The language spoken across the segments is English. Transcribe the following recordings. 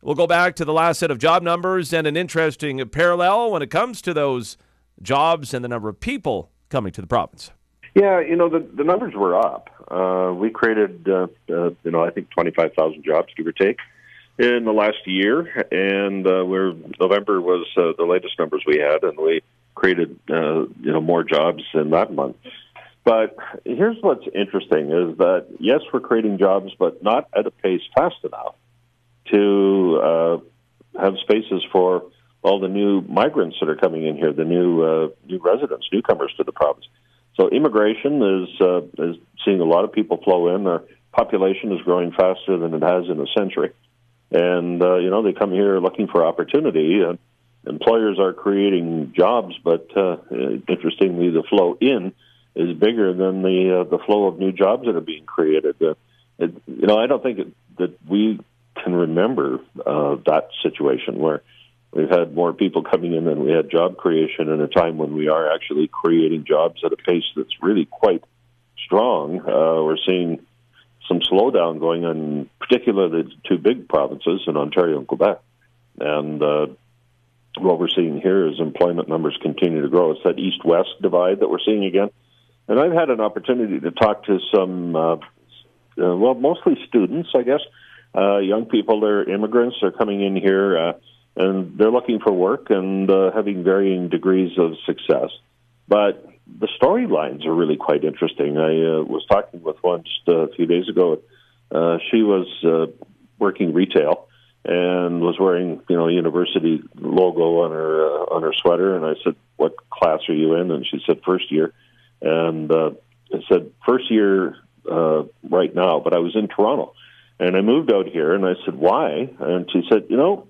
We'll go back to the last set of job numbers and an interesting parallel when it comes to those jobs and the number of people coming to the province. Yeah, you know the the numbers were up. Uh, we created, uh, uh, you know, I think twenty five thousand jobs, give or take, in the last year, and uh, we're November was uh, the latest numbers we had, and we created, uh, you know, more jobs in that month. But here's what's interesting: is that yes, we're creating jobs, but not at a pace fast enough spaces for all the new migrants that are coming in here, the new uh, new residents, newcomers to the province. So immigration is uh, is seeing a lot of people flow in. Our population is growing faster than it has in a century, and uh, you know they come here looking for opportunity. And employers are creating jobs, but uh, interestingly, the flow in is bigger than the uh, the flow of new jobs that are being created. Uh, it, you know, I don't think it, that we can remember uh, that situation where we've had more people coming in than we had job creation in a time when we are actually creating jobs at a pace that's really quite strong. Uh, we're seeing some slowdown going on, particularly the two big provinces in Ontario and Quebec. And uh, what we're seeing here is employment numbers continue to grow. It's that east west divide that we're seeing again. And I've had an opportunity to talk to some, uh, uh, well, mostly students, I guess, uh, young people. They're immigrants. They're coming in here. Uh, and they're looking for work and uh, having varying degrees of success. But the storylines are really quite interesting. I uh, was talking with one just a few days ago. Uh, she was uh, working retail and was wearing, you know, university logo on her uh, on her sweater. And I said, "What class are you in?" And she said, first year." And uh, I said, first year uh, right now, but I was in Toronto." And I moved out here, and I said, "Why?" And she said, "You know,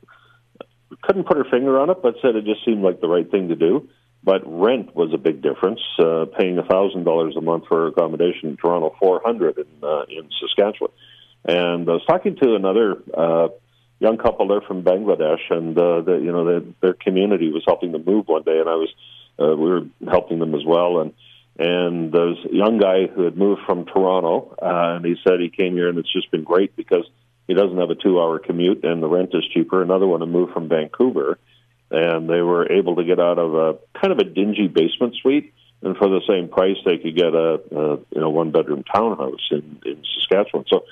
couldn't put her finger on it, but said it just seemed like the right thing to do. But rent was a big difference. Uh, paying a thousand dollars a month for accommodation in Toronto, four hundred in uh, in Saskatchewan. And I was talking to another uh, young couple there from Bangladesh, and uh, the, you know the, their community was helping them move one day, and I was uh, we were helping them as well. And and a young guy who had moved from Toronto, uh, and he said he came here, and it's just been great because he doesn't have a two hour commute and the rent is cheaper. Another one to move from Vancouver and they were able to get out of a kind of a dingy basement suite and for the same price they could get a, a you know one bedroom townhouse in, in Saskatchewan. So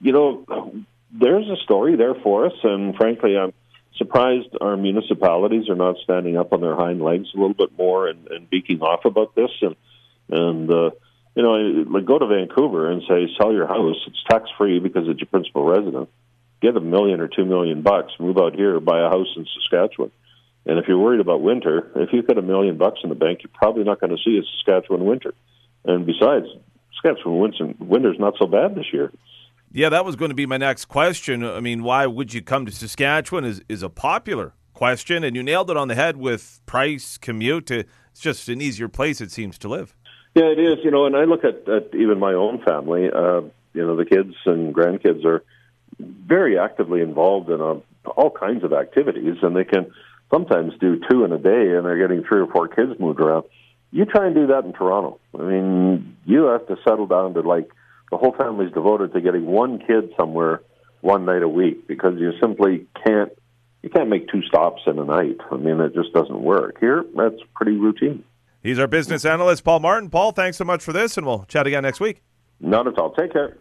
you know there's a story there for us and frankly I'm surprised our municipalities are not standing up on their hind legs a little bit more and, and beaking off about this and and uh you know, like go to Vancouver and say, sell your house. It's tax free because it's your principal residence. Get a million or two million bucks, move out here, buy a house in Saskatchewan. And if you're worried about winter, if you've got a million bucks in the bank, you're probably not going to see a Saskatchewan winter. And besides, Saskatchewan winter, winter's not so bad this year. Yeah, that was going to be my next question. I mean, why would you come to Saskatchewan is, is a popular question, and you nailed it on the head with price, commute. It's just an easier place, it seems, to live. Yeah, it is. You know, and I look at, at even my own family. Uh, you know, the kids and grandkids are very actively involved in uh, all kinds of activities, and they can sometimes do two in a day, and they're getting three or four kids moved around. You try and do that in Toronto. I mean, you have to settle down to like the whole family's devoted to getting one kid somewhere one night a week because you simply can't you can't make two stops in a night. I mean, it just doesn't work. Here, that's pretty routine. He's our business analyst, Paul Martin. Paul, thanks so much for this, and we'll chat again next week. Not at all. Take care.